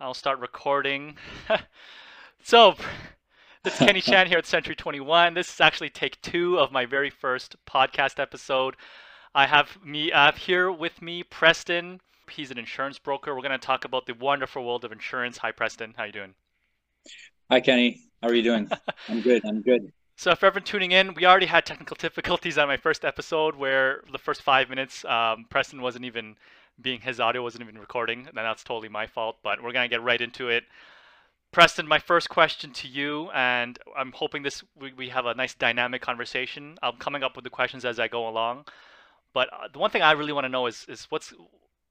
I'll start recording. so, this is Kenny Chan here at Century 21. This is actually take two of my very first podcast episode. I have me I have here with me Preston. He's an insurance broker. We're going to talk about the wonderful world of insurance. Hi, Preston. How you doing? Hi, Kenny. How are you doing? I'm good. I'm good. So, if everyone tuning in, we already had technical difficulties on my first episode where the first five minutes, um, Preston wasn't even being his audio wasn't even recording, and that's totally my fault. But we're gonna get right into it. Preston, my first question to you, and I'm hoping this we, we have a nice dynamic conversation. I'm coming up with the questions as I go along. But uh, the one thing I really want to know is is what's,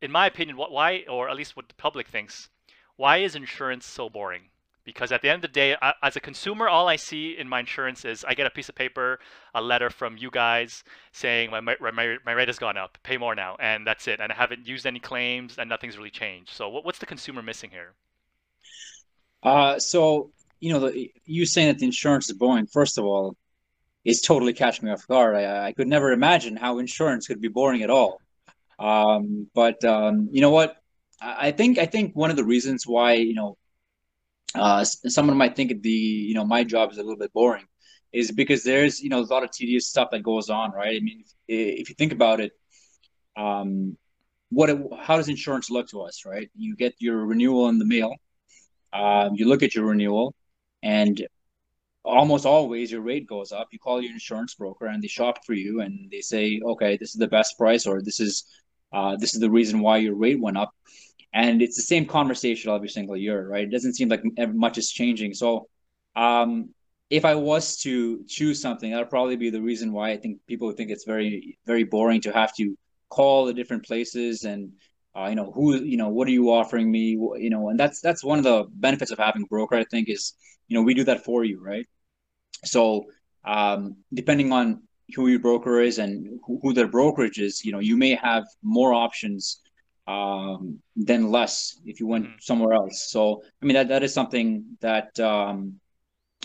in my opinion, what why or at least what the public thinks, why is insurance so boring? Because at the end of the day, I, as a consumer, all I see in my insurance is I get a piece of paper, a letter from you guys saying my, my, my, rate has gone up, pay more now, and that's it. And I haven't used any claims, and nothing's really changed. So what, what's the consumer missing here? Uh, so you know, the, you saying that the insurance is boring. First of all, is totally catching me off guard. I, I could never imagine how insurance could be boring at all. Um, but um, you know what? I think I think one of the reasons why you know uh, someone might think the you know my job is a little bit boring, is because there's you know a lot of tedious stuff that goes on, right? I mean, if, if you think about it, um, what it, how does insurance look to us, right? You get your renewal in the mail, um, you look at your renewal, and almost always your rate goes up. You call your insurance broker and they shop for you and they say, okay, this is the best price or this is uh, this is the reason why your rate went up and it's the same conversation every single year, right? It doesn't seem like much is changing. So, um, if I was to choose something, that'd probably be the reason why I think people think it's very, very boring to have to call the different places and, uh, you know, who, you know, what are you offering me, you know, and that's that's one of the benefits of having a broker. I think is, you know, we do that for you, right? So, um, depending on who your broker is and who, who their brokerage is, you know, you may have more options um, than less if you went mm-hmm. somewhere else. So I mean that that is something that um,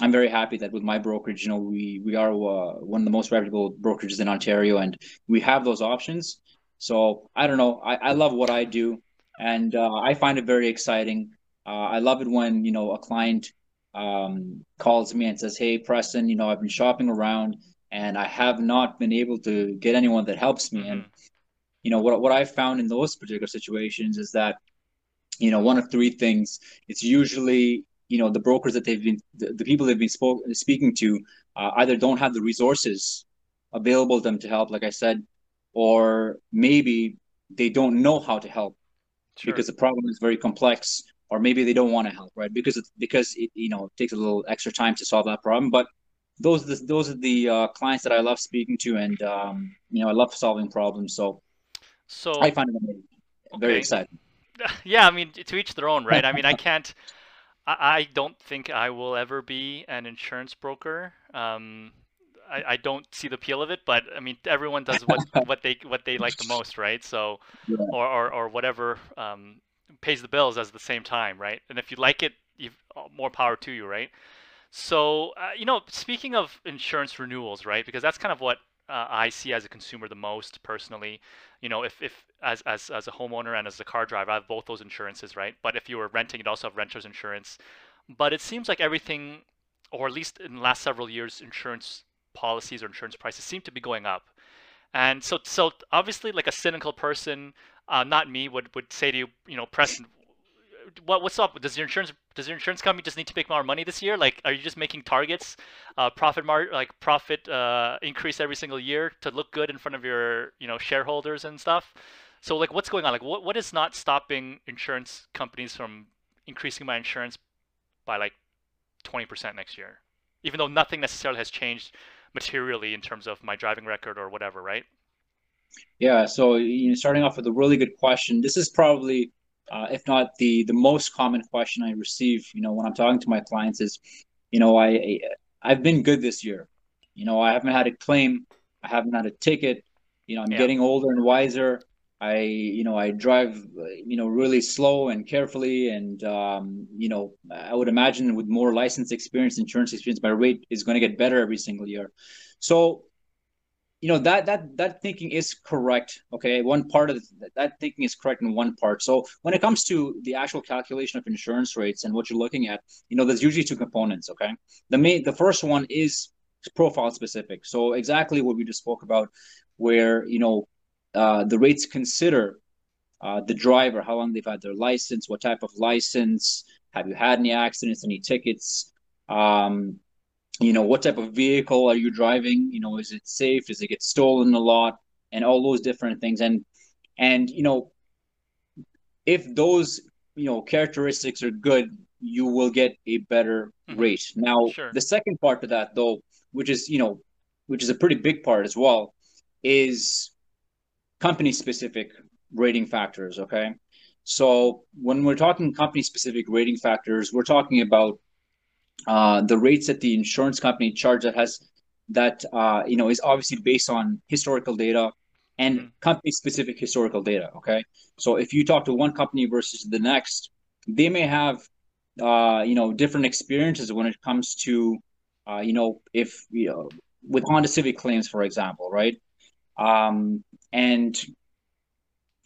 I'm very happy that with my brokerage, you know, we we are uh, one of the most reputable brokerages in Ontario, and we have those options. So I don't know, I, I love what I do, and uh, I find it very exciting. Uh, I love it when you know a client um, calls me and says, "Hey, Preston, you know, I've been shopping around." And I have not been able to get anyone that helps me. Mm-hmm. And you know what what I found in those particular situations is that you know one of three things. It's usually you know the brokers that they've been the, the people they've been spoke, speaking to uh, either don't have the resources available to them to help, like I said, or maybe they don't know how to help sure. because the problem is very complex, or maybe they don't want to help, right? Because it, because it you know it takes a little extra time to solve that problem, but those are the, those are the uh, clients that I love speaking to, and um, you know I love solving problems. So so I find it amazing. Okay. Very exciting. Yeah, I mean, to each their own, right? I mean, I can't. I, don't think I will ever be an insurance broker. Um, I, I don't see the appeal of it, but I mean, everyone does what what they what they like the most, right? So, yeah. or, or or whatever um, pays the bills at the same time, right? And if you like it, you've uh, more power to you, right? So, uh, you know, speaking of insurance renewals, right? Because that's kind of what uh, I see as a consumer the most personally. You know, if, if as, as, as a homeowner and as a car driver, I have both those insurances, right? But if you were renting, you'd also have renter's insurance. But it seems like everything, or at least in the last several years, insurance policies or insurance prices seem to be going up. And so, so obviously, like a cynical person, uh, not me, would, would say to you, you know, Preston, what what's up? Does your insurance does your insurance company just need to make more money this year? Like, are you just making targets, uh, profit mar like profit uh, increase every single year to look good in front of your you know shareholders and stuff? So like, what's going on? Like, what what is not stopping insurance companies from increasing my insurance by like 20% next year, even though nothing necessarily has changed materially in terms of my driving record or whatever, right? Yeah. So you know, starting off with a really good question. This is probably uh, if not the the most common question I receive, you know, when I'm talking to my clients is, you know, I I've been good this year. You know, I haven't had a claim, I haven't had a ticket. You know, I'm yeah. getting older and wiser. I, you know, I drive, you know, really slow and carefully, and um, you know, I would imagine with more license experience, insurance experience, my rate is going to get better every single year. So, you know that that that thinking is correct okay? One part of the, that thinking is correct in one part. So when it comes to the actual calculation of insurance rates and what you're looking at you know there's usually two components okay? The main the first one is profile specific. So exactly what we just spoke about where you know uh, the rates consider uh, the driver how long they've had their license what type of license have you had any accidents any tickets um, you know what type of vehicle are you driving? You know is it safe? Does it get stolen a lot? And all those different things. And and you know if those you know characteristics are good you will get a better mm-hmm. rate. Now sure. the second part to that though which is you know which is a pretty big part as well is company specific rating factors okay? So when we're talking company specific rating factors we're talking about uh, the rates that the insurance company charge that has that uh, you know is obviously based on historical data and mm-hmm. company specific historical data okay so if you talk to one company versus the next they may have uh, you know different experiences when it comes to uh, you know if you know with honda civic claims for example right um, and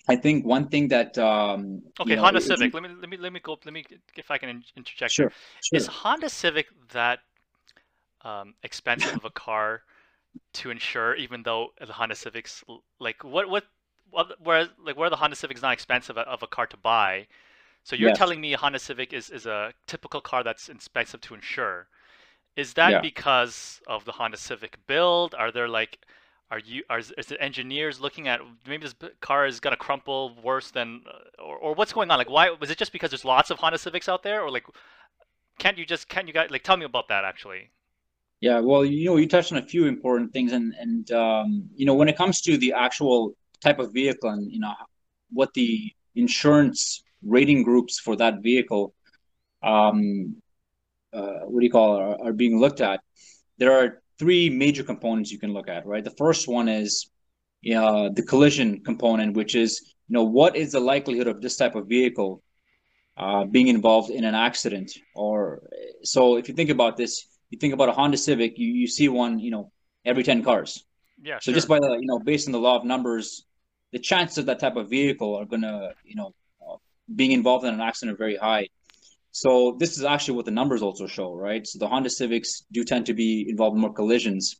I think one thing that um, okay, you know, Honda Civic. Let me let me let me go. Let me if I can interject. Sure, sure. Is Honda Civic that um, expensive of a car to insure? Even though the Honda Civics, like what what, what whereas like where the Honda Civic's not expensive of a car to buy. So you're yes. telling me a Honda Civic is, is a typical car that's expensive to insure. Is that yeah. because of the Honda Civic build? Are there like are you are is the engineers looking at maybe this car is gonna crumple worse than uh, or, or what's going on? Like why was it just because there's lots of honda civics out there? Or like can't you just can't you guys like tell me about that actually? Yeah well you know you touched on a few important things and and um, you know when it comes to the actual type of vehicle and you know what the insurance rating groups for that vehicle um uh, what do you call are, are being looked at there are three major components you can look at, right? The first one is uh, the collision component, which is you know what is the likelihood of this type of vehicle uh, being involved in an accident? Or so if you think about this, you think about a Honda Civic, you, you see one, you know, every ten cars. Yeah. So sure. just by the you know based on the law of numbers, the chances of that type of vehicle are gonna you know uh, being involved in an accident are very high. So this is actually what the numbers also show, right? So the Honda Civics do tend to be involved in more collisions,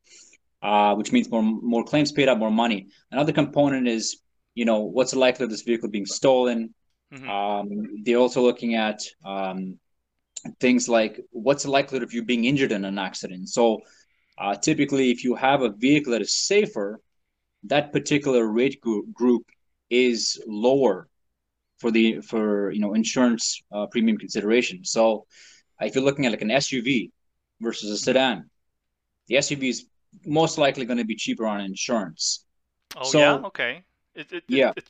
uh, which means more more claims paid out, more money. Another component is, you know, what's the likelihood of this vehicle being stolen? Mm-hmm. Um, they're also looking at um, things like what's the likelihood of you being injured in an accident. So uh, typically, if you have a vehicle that is safer, that particular rate group, group is lower for the for you know insurance uh, premium consideration. So if you're looking at like an SUV versus a sedan, the SUV is most likely going to be cheaper on insurance. Oh so, yeah, okay. It, it, yeah. It,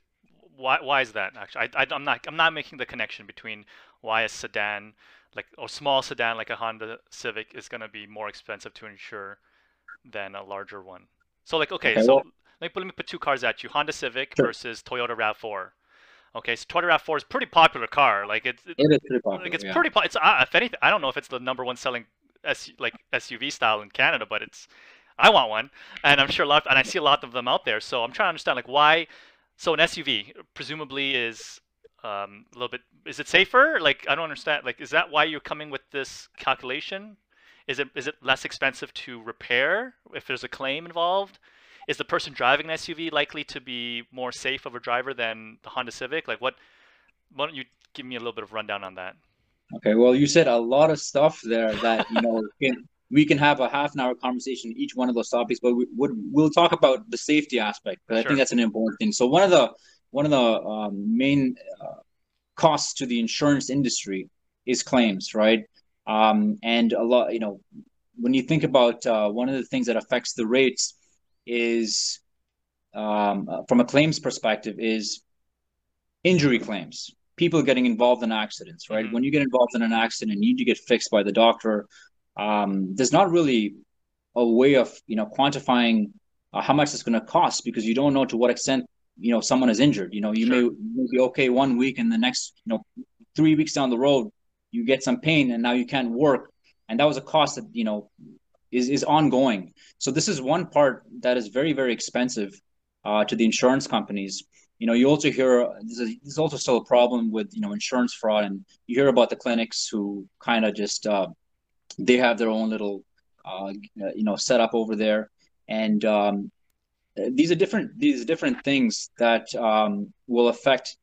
why why is that actually? I, I am not I'm not making the connection between why a sedan like a small sedan like a Honda Civic is going to be more expensive to insure than a larger one. So like okay, okay so well, let, me, let me put two cars at you: Honda Civic sure. versus Toyota Rav4. Okay, so Toyota Rav4 is a pretty popular car. Like it's it, it is pretty popular. Like it's yeah. pretty. It's uh, if anything, I don't know if it's the number one selling S like SUV style in Canada, but it's. I want one, and I'm sure a lot, and I see a lot of them out there. So I'm trying to understand like why. So an SUV presumably is um, a little bit. Is it safer? Like I don't understand. Like is that why you're coming with this calculation? Is it is it less expensive to repair if there's a claim involved? Is the person driving an SUV likely to be more safe of a driver than the Honda Civic? Like what? Why don't you give me a little bit of rundown on that? Okay, well, you said a lot of stuff there that you know can, we can have a half an hour conversation each one of those topics, but we would we'll talk about the safety aspect. because sure. I think that's an important thing. So one of the one of the um, main uh, costs to the insurance industry is claims, right? Um, and a lot, you know, when you think about uh, one of the things that affects the rates is um, uh, from a claims perspective is injury claims. People getting involved in accidents right? Mm-hmm. when you get involved in an accident you need to get fixed by the doctor. Um, there's not really a way of you know quantifying uh, how much it's going to cost because you don't know to what extent you know someone is injured. You know you sure. may, may be okay one week and the next you know three weeks down the road you get some pain and now you can't work. And that was a cost that you know is is ongoing. So this is one part that is very very expensive uh, to the insurance companies. You know, you also hear there's, also still a problem with you know insurance fraud, and you hear about the clinics who kind of just uh, they have their own little uh, you know setup over there, and um, these are different these are different things that um, will affect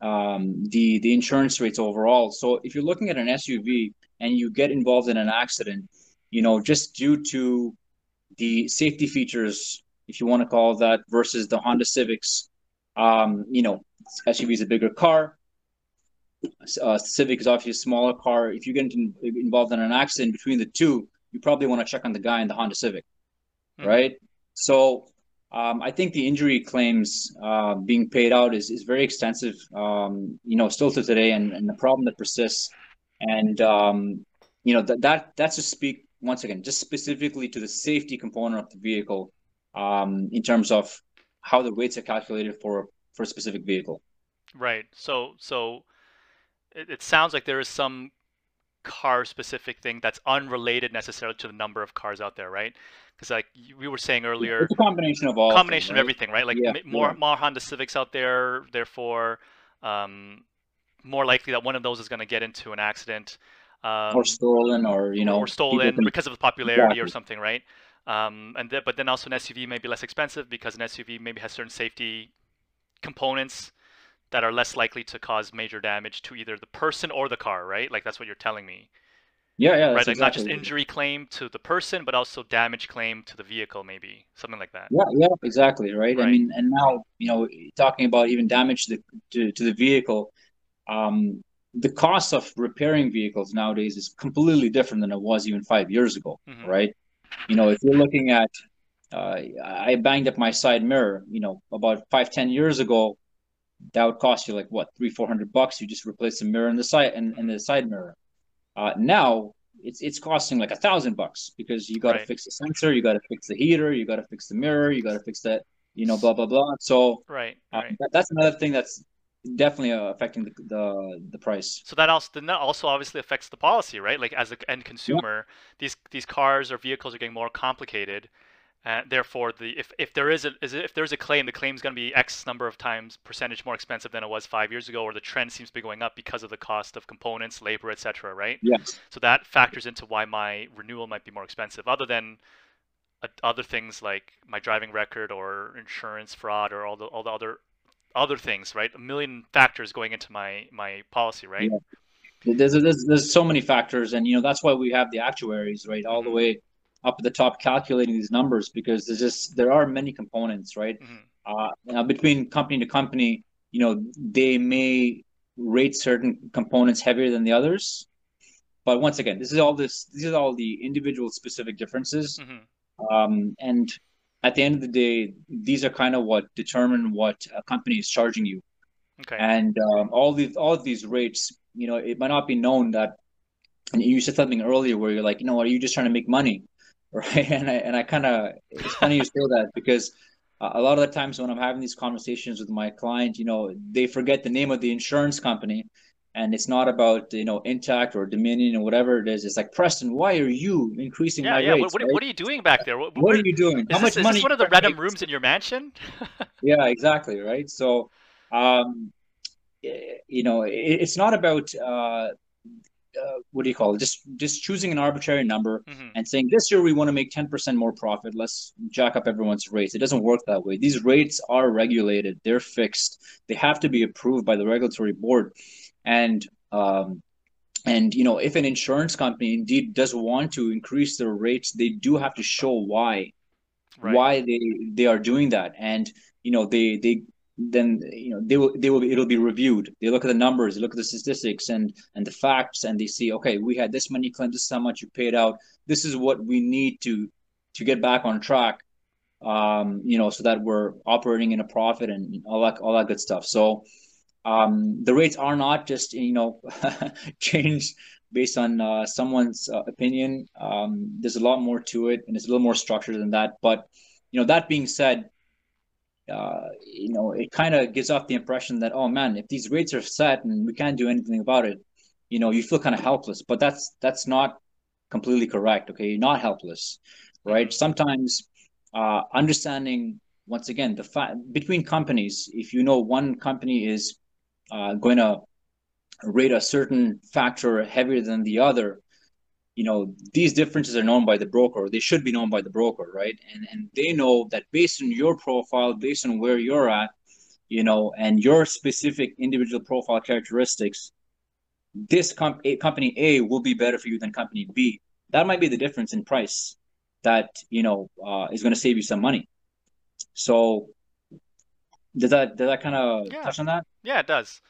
um, the the insurance rates overall. So if you're looking at an SUV and you get involved in an accident, you know, just due to the safety features, if you want to call that, versus the Honda Civics, um, you know, SUV is a bigger car. Uh, Civic is obviously a smaller car. If you get involved in an accident between the two, you probably want to check on the guy in the Honda Civic, mm-hmm. right? So um, I think the injury claims uh, being paid out is, is very extensive, um, you know, still to today, and, and the problem that persists. And um, you know that that that's to speak once again, just specifically to the safety component of the vehicle, um, in terms of how the rates are calculated for for a specific vehicle. Right. So so it, it sounds like there is some car specific thing that's unrelated necessarily to the number of cars out there, right? Because like we were saying earlier, it's a combination of all. Combination things, right? of everything, right? Like yeah, more yeah. more Honda Civics out there, therefore, um, more likely that one of those is going to get into an accident. Um, or stolen, or you know, or stolen because of the popularity exactly. or something, right? Um, and th- but then also an SUV may be less expensive because an SUV maybe has certain safety components that are less likely to cause major damage to either the person or the car, right? Like that's what you're telling me. Yeah, yeah. Right, like exactly not just injury claim to the person, but also damage claim to the vehicle, maybe something like that. Yeah, yeah, exactly. Right. right. I mean, and now you know, talking about even damage to the to, to the vehicle, um, the cost of repairing vehicles nowadays is completely different than it was even five years ago. Mm-hmm. Right. You know, if you're looking at, uh, I banged up my side mirror. You know, about five ten years ago, that would cost you like what three four hundred bucks. You just replace the mirror in the side and, and the side mirror. Uh, now it's it's costing like a thousand bucks because you got to right. fix the sensor, you got to fix the heater, you got to fix the mirror, you got to fix that, you know, blah blah blah. So right, uh. That, that's another thing that's definitely uh, affecting the, the the price. So that also then that also obviously affects the policy, right? Like as an end consumer, yeah. these these cars or vehicles are getting more complicated uh, therefore, the if, if there is a if there's a claim, the claim is going to be X number of times percentage more expensive than it was five years ago, or the trend seems to be going up because of the cost of components, labor, etc. Right? Yes. So that factors into why my renewal might be more expensive, other than uh, other things like my driving record or insurance fraud or all the all the other other things, right? A million factors going into my my policy, right? Yeah. There's, there's there's so many factors, and you know that's why we have the actuaries, right, all mm-hmm. the way up at the top calculating these numbers because there's just there are many components, right? Mm-hmm. Uh, now between company to company, you know, they may rate certain components heavier than the others, but once again, this is all this these are all the individual specific differences, mm-hmm. um, and at the end of the day, these are kind of what determine what a company is charging you. Okay. And um, all these all of these rates, you know, it might not be known that. And you said something earlier where you're like, you know, are you just trying to make money? right? And I and I kind of it's funny you say that because a lot of the times when I'm having these conversations with my client, you know, they forget the name of the insurance company, and it's not about you know Intact or Dominion or whatever it is. It's like Preston, why are you increasing yeah, my yeah. rates? What, right? what, are you doing back there? What, what are you doing? How much this, money? Is this one of the random rooms in your mansion? yeah, exactly. Right. So, um, you know, it, it's not about uh, uh, what do you call it? Just just choosing an arbitrary number mm-hmm. and saying this year we want to make ten percent more profit. Let's jack up everyone's rates. It doesn't work that way. These rates are regulated. They're fixed. They have to be approved by the regulatory board, and um, and you know if an insurance company indeed does want to increase their rates, they do have to show why, right. why they they are doing that, and you know they they then you know they will they will be, it'll be reviewed. They look at the numbers they look at the statistics and and the facts and they see okay we had this many claims this is how much you paid out. This is what we need to to get back on track um you know so that we're operating in a profit and all that all that good stuff. So um the rates are not just you know changed based on uh, someone's uh, opinion um there's a lot more to it and it's a little more structured than that but you know that being said uh, you know, it kind of gives off the impression that, oh man, if these rates are set and we can't do anything about it, you know, you feel kind of helpless. But that's that's not completely correct. Okay, you're not helpless, right? Sometimes uh, understanding once again the fact between companies, if you know one company is uh, going to rate a certain factor heavier than the other, you know these differences are known by the broker. They should be known by the broker, right? And and they know that based on your profile, based on where you're at, you know, and your specific individual profile characteristics, this comp- company A will be better for you than company B. That might be the difference in price that you know uh, is going to save you some money. So, does that does that kind of yeah. touch on that? Yeah, it does.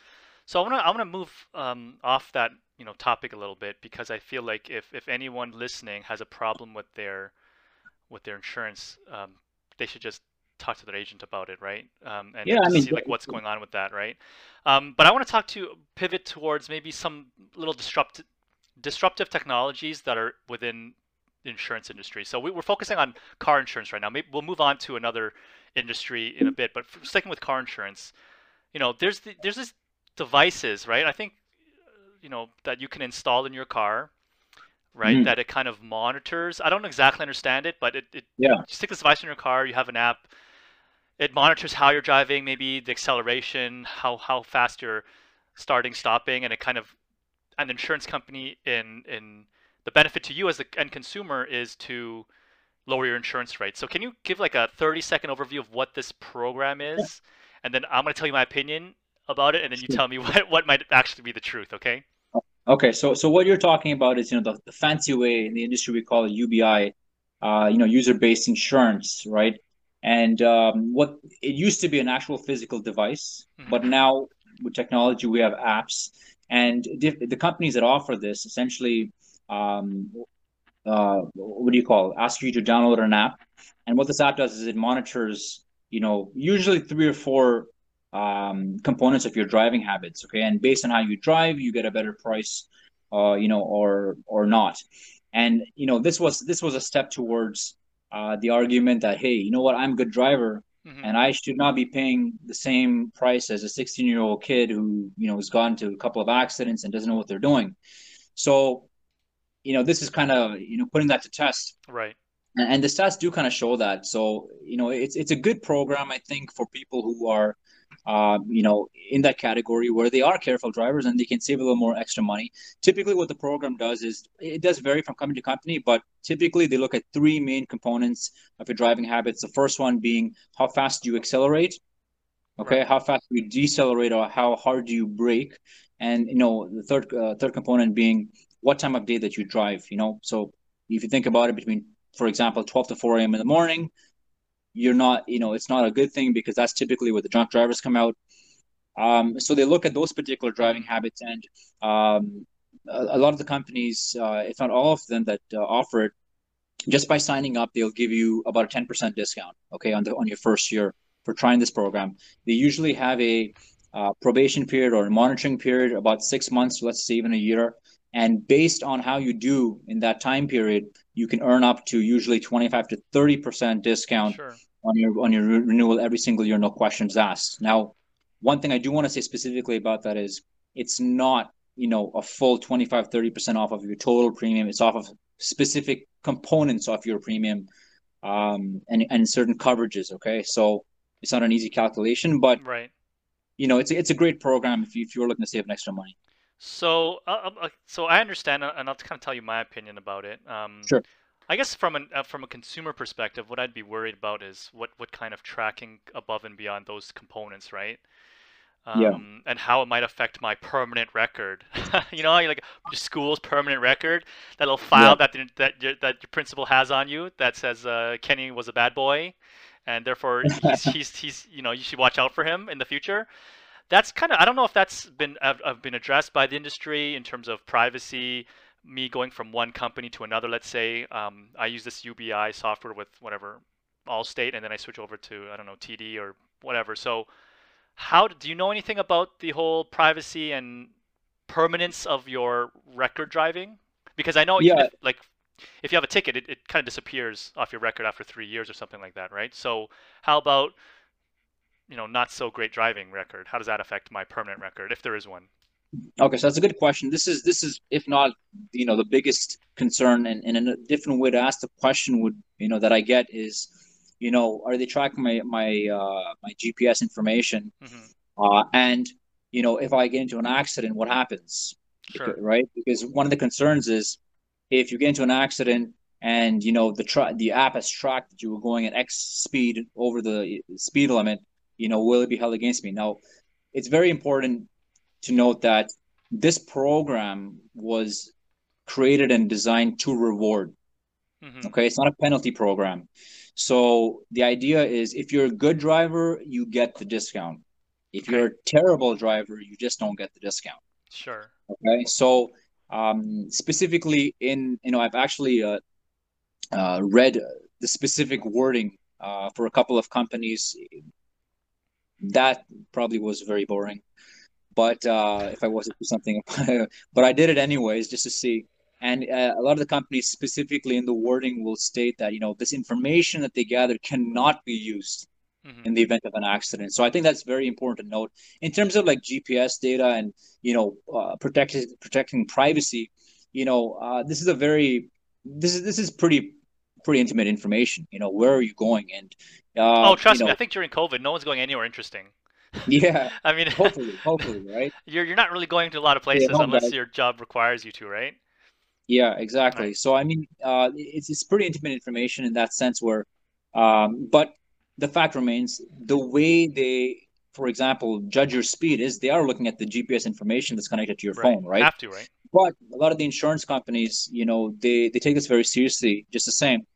So I want to I want to move um, off that you know topic a little bit because I feel like if if anyone listening has a problem with their with their insurance, um, they should just talk to their agent about it, right? Um, and yeah, I mean, see like what's going on with that, right? Um, but I want to talk to pivot towards maybe some little disruptive disruptive technologies that are within the insurance industry. So we, are focusing on car insurance right now. Maybe we'll move on to another industry in a bit, but sticking with car insurance, you know, there's the, there's these devices, right? I think you know that you can install in your car right? Mm. That it kind of monitors. I don't exactly understand it, but it, it yeah. You stick this device in your car. You have an app it monitors how you're driving, maybe the acceleration, how how fast you're starting, stopping, and it kind of an insurance company in in the benefit to you as the end consumer is to lower your insurance rate. So can you give like a 30 second overview of what this program is? And then I'm going to tell you my opinion about it and then you tell me what, what might actually be the truth, okay? Okay, so so what you're talking about is you know the, the fancy way in the industry we call it UBI, uh, you know user-based insurance, right? And um, what it used to be an actual physical device, mm-hmm. but now with technology we have apps, and the companies that offer this essentially, um, uh, what do you call? It? Ask you to download an app, and what this app does is it monitors, you know, usually three or four um, components of your driving habits. Okay, and based on how you drive, you get a better price, uh, you know, or or not. And you know, this was this was a step towards uh, the argument that hey, you know what, I'm a good driver, mm-hmm. and I should not be paying the same price as a 16 year old kid who you know has gone to a couple of accidents and doesn't know what they're doing. So, you know, this is kind of you know putting that to test. Right. And, and the stats do kind of show that. So, you know, it's it's a good program, I think, for people who are uh, you know, in that category where they are careful drivers and they can save a little more extra money. Typically, what the program does is it does vary from company to company, but typically they look at three main components of your driving habits. The first one being how fast do you accelerate, okay, right. how fast do you decelerate, or how hard do you brake, and you know, the third uh, third component being what time of day that you drive. You know, so if you think about it, between for example, 12 to 4 a.m. in the morning you're not, you know, it's not a good thing because that's typically where the drunk drivers come out. Um, so they look at those particular driving habits, and um, a, a, lot of the companies, uh, if not all of them, that uh, offer it, just by signing up, they'll give you about a ten percent discount. Okay, on the on your first year for trying this program. They usually have a uh, probation period or a monitoring period, about six months, let's say even a year. And based on how you do in that time period, you can earn up to usually 25 to 30% discount sure. on your on your renewal every single year, no questions asked. Now, one thing I do want to say specifically about that is it's not, you know, a full 25, 30% off of your total premium. It's off of specific components of your premium um, and, and certain coverages. Okay. So it's not an easy calculation, but right. you know, it's, it's a great program if, you, if you're looking to save an extra money. So, uh, uh, so I understand, uh, and I'll kind of tell you my opinion about it. Um, sure. I guess from an uh, from a consumer perspective, what I'd be worried about is what what kind of tracking above and beyond those components, right? Um, yeah. And how it might affect my permanent record. you know, like your school's permanent record, that little file yeah. that the, that your, that your principal has on you that says uh, Kenny was a bad boy, and therefore he's, he's he's you know you should watch out for him in the future that's kind of I don't know if that's been have been addressed by the industry in terms of privacy. Me going from one company to another, let's say um, I use this UBI software with whatever Allstate, and then I switch over to I don't know TD or whatever. So, how do you know anything about the whole privacy and permanence of your record driving? Because I know yeah. if, like if you have a ticket, it, it kind of disappears off your record after three years or something like that, right? So, how about you know not so great driving record how does that affect my permanent record if there is one Okay, so that's a good question. This is this is if not you know the biggest concern, and, and a different way to ask the question would you know that I get is, you know, are they tracking my my uh, my GPS information? Mm-hmm. Uh, and you know, if I get into an accident, what happens? Sure. Right? Because one of the concerns is if you get into an accident and you know the tra- the app has tracked that you were going at X speed over the speed limit, you know, will it be held against me? Now, it's very important to note that this program was created and designed to reward. Mm-hmm. Okay, it's not a penalty program. So the idea is if you're a good driver, you get the discount. If you're a terrible driver, you just don't get the discount. Sure. Okay, so um, specifically in you know I've actually uh, uh, read the specific wording uh, for a couple of companies. That probably was very boring, but uh, if I was to do something, but I did it anyways just to see. And uh, a lot of the companies, specifically in the wording, will state that you know this information that they gather cannot be used mm-hmm. in the event of an accident. So I think that's very important to note in terms of like GPS data and you know uh, protecting protecting privacy. You know, uh, this is a very this is this is pretty pretty intimate information. You know, where are you going? And uh, oh, trust you know, me, I think during COVID, no one's going anywhere interesting. Yeah, I mean, hopefully, hopefully, right? You're you're not really going to a lot of places unless your job requires you to, right? Yeah, exactly. Right. So I mean, uh, it's it's pretty intimate information in that sense. Where, um, but the fact remains, the way they, for example, judge your speed is they are looking at the GPS information that's connected to your right. phone, right? Have to, right? But a lot of the insurance companies, you know, they they take this very seriously, just the same,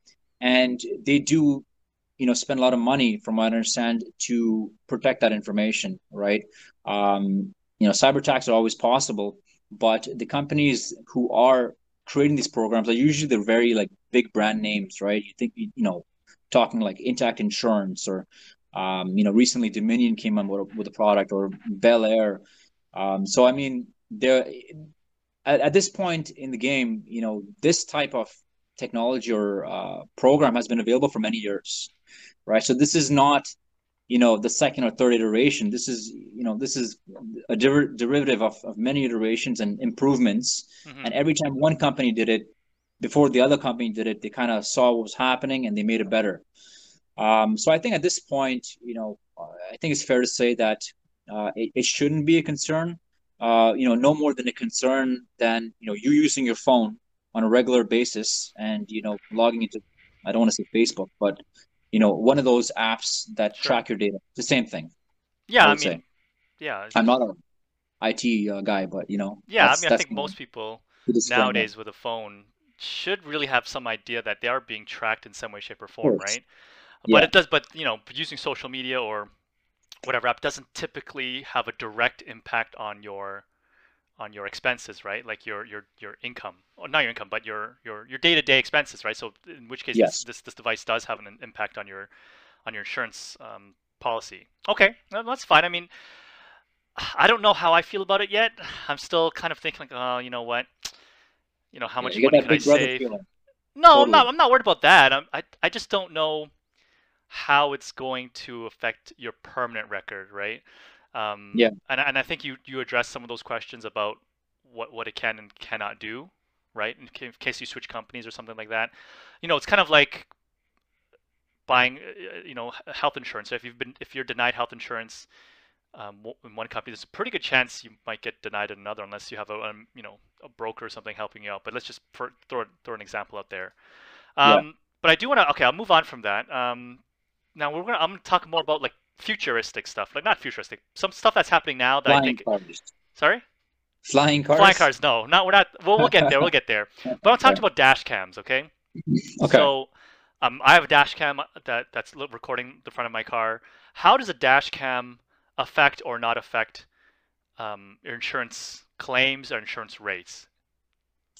and they do, you know, spend a lot of money, from what I understand, to protect that information, right? Um, you know, cyber attacks are always possible, but the companies who are creating these programs are usually they're very like big brand names, right? You think you know talking like Intact Insurance or um, you know recently Dominion came on with, with a product or Belair. Um, so I mean there at, at, this point in the game, you know this type of technology or uh, program has been available for many years, right? So this is not you know the second or third iteration this is you know this is a der- derivative of, of many iterations and improvements mm-hmm. and every time one company did it before the other company did it, they kind of saw what was happening and they made it better. Um, so I think at this point, you know, I think it's fair to say that uh, it, it, shouldn't be a concern. Uh, you know, no more than a concern than you know you using your phone on a regular basis and you know logging into I don't want to say Facebook, but you know one of those apps that sure. track your data. It's the same thing. Yeah, I, I mean, say. yeah. I'm not an IT uh, guy, but you know. Yeah, I mean, I think most people nowadays with a phone should really have some idea that they are being tracked in some way, shape, or form, right? Yeah. But it does. But you know, using social media or whatever app doesn't typically have a direct impact on your on your expenses, right? Like your your your income, or not your income, but your your your day to day expenses, right? So in which case, yes. this, this, this device does have an impact on your on your insurance um, policy. Okay, that's fine. I mean, I don't know how I feel about it yet. I'm still kind of thinking like, oh, you know what? you know, how much yeah, money can I save? Feeling. No, totally. I'm not. I'm not worried about that. I'm, I I just don't know how it's going to affect your permanent record, right? Um, yeah. And and I think you you addressed some of those questions about what what it can and cannot do, right? In case you switch companies or something like that. You know, it's kind of like buying, uh, you know, health insurance. So if you've been if you're denied health insurance um, in one company, there's a pretty good chance you might get denied in another unless you have a um, you know a broker or something helping you out. But let's just for, throw throw an example out there. Um, yeah. But I do want to. Okay, I'll move on from that. Um, now we're gonna. I'm gonna talk more about like futuristic stuff, like not futuristic, some stuff that's happening now that Flying I think. Cars. Sorry. Flying cars. Flying cars. No, not we're not. Well, we'll get there. We'll get there. But I'm talking about dash cams. Okay. Okay. So, um, I have a dash cam that that's recording the front of my car. How does a dash cam affect or not affect um, your insurance claims or insurance rates?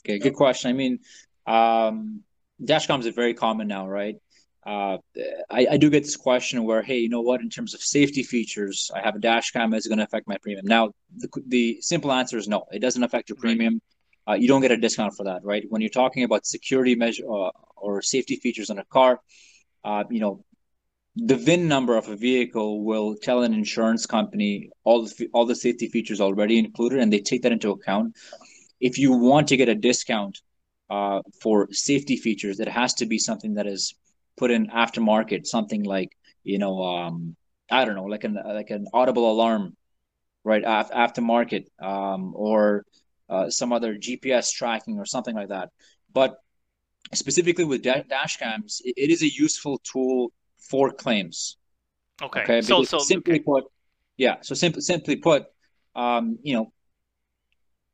Okay, good question. I mean, um, dash cams are very common now, right? Uh, I, I do get this question where, hey, you know what? In terms of safety features, I have a dash cam. Is it going to affect my premium? Now, the, the simple answer is no. It doesn't affect your premium. Uh, you don't get a discount for that, right? When you're talking about security measure uh, or safety features on a car, uh, you know, the VIN number of a vehicle will tell an insurance company all the all the safety features already included, and they take that into account. If you want to get a discount uh, for safety features, it has to be something that is put in aftermarket, something like you know, um, I don't know, like an like an audible alarm, right? Af- aftermarket, um, or uh, some other GPS tracking or something like that. But specifically with da- dash cams, it, it is a useful tool for claims. Okay. okay? So, so simply okay. put, yeah. So simply simply put, um, you know,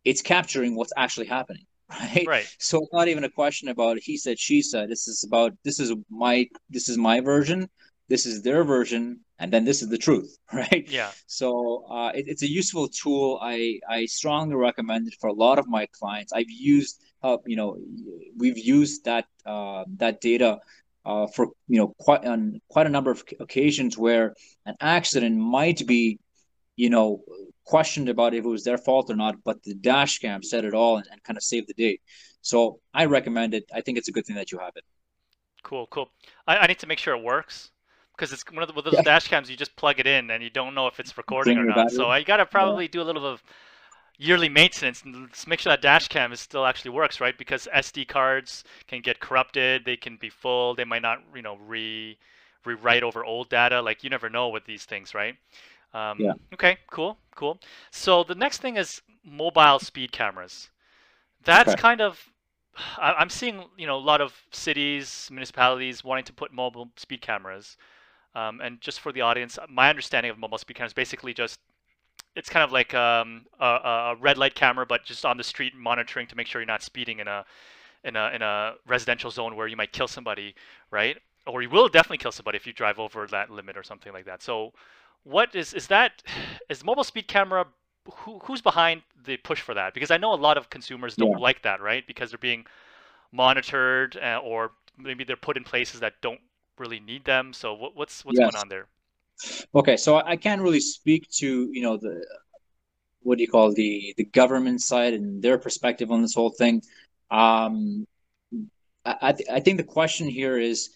it's capturing what's actually happening, right? Right. So it's not even a question about he said, she said. This is about this is my this is my version. This is their version, and then this is the truth, right? Yeah. So uh, it, it's a useful tool. I I strongly recommend it for a lot of my clients. I've used, uh, you know, we've used that uh, that data uh, for you know quite on quite a number of occasions where an accident might be you know questioned about if it was their fault or not but the dash cam said it all and, and kind of saved the day. So i recommend it. I think it's a good thing that you have it. Cool cool. I, I need to make sure it works because it's one of, the, with those yeah. dash cams you just plug it in and you don't know if it's recording Bring or not. So i gotta probably yeah. do a little bit of yearly maintenance and let's make sure that dash cam is still actually works right? Because sd cards can get corrupted they can be full they might not you know re rewrite over old data. Like you never know with these things right um, yeah. okay cool cool so the next thing is mobile speed cameras that's okay. kind of i'm seeing you know a lot of cities municipalities wanting to put mobile speed cameras um, and just for the audience my understanding of mobile speed cameras basically just it's kind of like um, a, a, red light camera, but just on the street monitoring to make sure you're not speeding in a in a in a residential zone where you might kill somebody, right? Or you will definitely kill somebody if you drive over that limit or something like that. So, what is is that? Is mobile speed camera? Who, who's behind the push for that? Because I know a lot of consumers don't yeah. like that, right? Because they're being monitored, uh, or maybe they're put in places that don't really need them. So, what, what's what's yes. going on there? Okay, so I can't really speak to you know the what do you call the the government side and their perspective on this whole thing. Um, I th- I think the question here is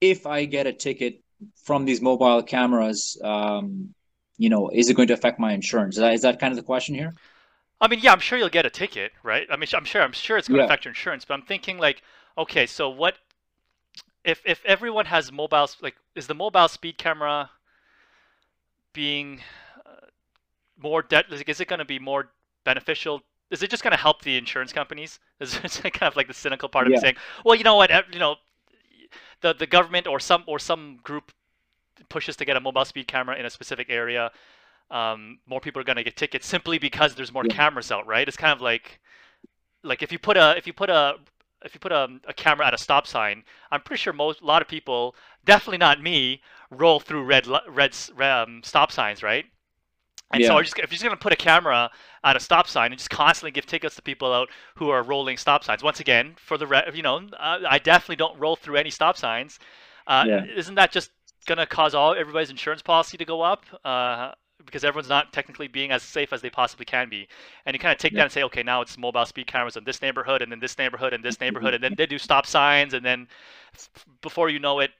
if I get a ticket from these mobile cameras, um, you know, is it going to affect my insurance? Is that, is that kind of the question here? I mean, yeah, I'm sure you'll get a ticket, right? I mean, I'm sure, I'm sure it's going to affect your insurance, but I'm thinking like, okay, so what if if everyone has mobile, like, is the mobile speed camera being uh, more debt? like, Is it going to be more beneficial? Is it just going to help the insurance companies? Is it kind of like the cynical part of yeah. saying, well, you know what, you know, the the government or some or some group pushes to get a mobile speed camera in a specific area. Um, more people are going to get tickets simply because there's more yeah. cameras out, right? It's kind of like like if you put a if you put a if you put a, a camera at a stop sign, I'm pretty sure most a lot of people, definitely not me, roll through red red um, stop signs, right? And yeah. so just, if you're just going to put a camera at a stop sign and just constantly give tickets to people out who are rolling stop signs, once again, for the re- you know, uh, I definitely don't roll through any stop signs. Uh, yeah. Isn't that just going to cause all everybody's insurance policy to go up? Uh, because everyone's not technically being as safe as they possibly can be. And you kind of take yeah. that and say, okay, now it's mobile speed cameras in this neighborhood, and then this neighborhood, and this neighborhood, and then they do stop signs, and then before you know it,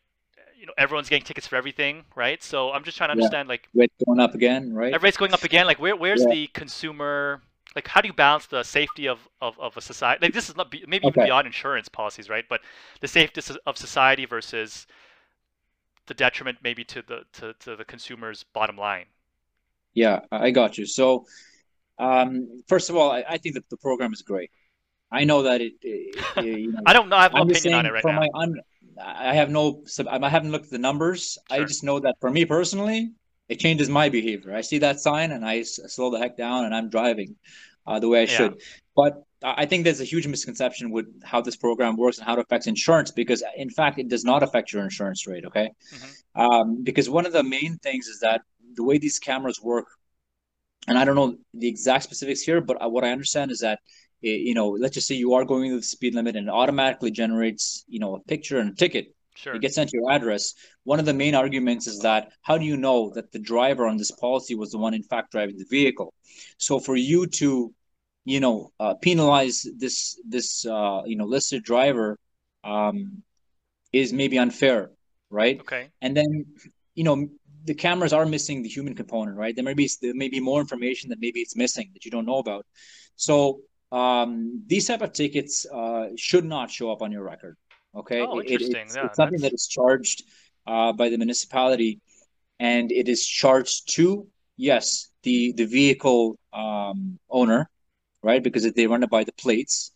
you know everyone's getting tickets for everything, right? So I'm just trying to understand yeah. like rates going up again, right? Rates going up again. Like where where's yeah. the consumer? Like how do you balance the safety of, of, of a society? Like this is not maybe okay. beyond insurance policies, right? But the safety of society versus the detriment maybe to the to, to the consumer's bottom line. Yeah, I got you. So, um, first of all, I, I think that the program is great. I know that it. it, it you know, I don't know. I have no opinion on it right now. My un, I have no. I haven't looked at the numbers. Sure. I just know that for me personally, it changes my behavior. I see that sign and I slow the heck down and I'm driving uh, the way I yeah. should. But I think there's a huge misconception with how this program works and how it affects insurance because, in fact, it does not affect your insurance rate. Okay, mm-hmm. um, because one of the main things is that the way these cameras work, and I don't know the exact specifics here, but what I understand is that you know, let's just say you are going the speed limit and it automatically generates, you know, a picture and a ticket. Sure. It gets sent to your address. One of the main arguments is that how do you know that the driver on this policy was the one in fact driving the vehicle? So for you to, you know, uh, penalize this this uh, you know listed driver um, is maybe unfair right? Okay. And then, you know, the cameras are missing the human component, right? There may be there may be more information that maybe it's missing that you don't know about. So um, these type of tickets uh, should not show up on your record. Okay, oh. It, it's, yeah, it's something that is charged uh, by the municipality, and it is charged to yes the the vehicle um, owner, right? Because they run it by the plates,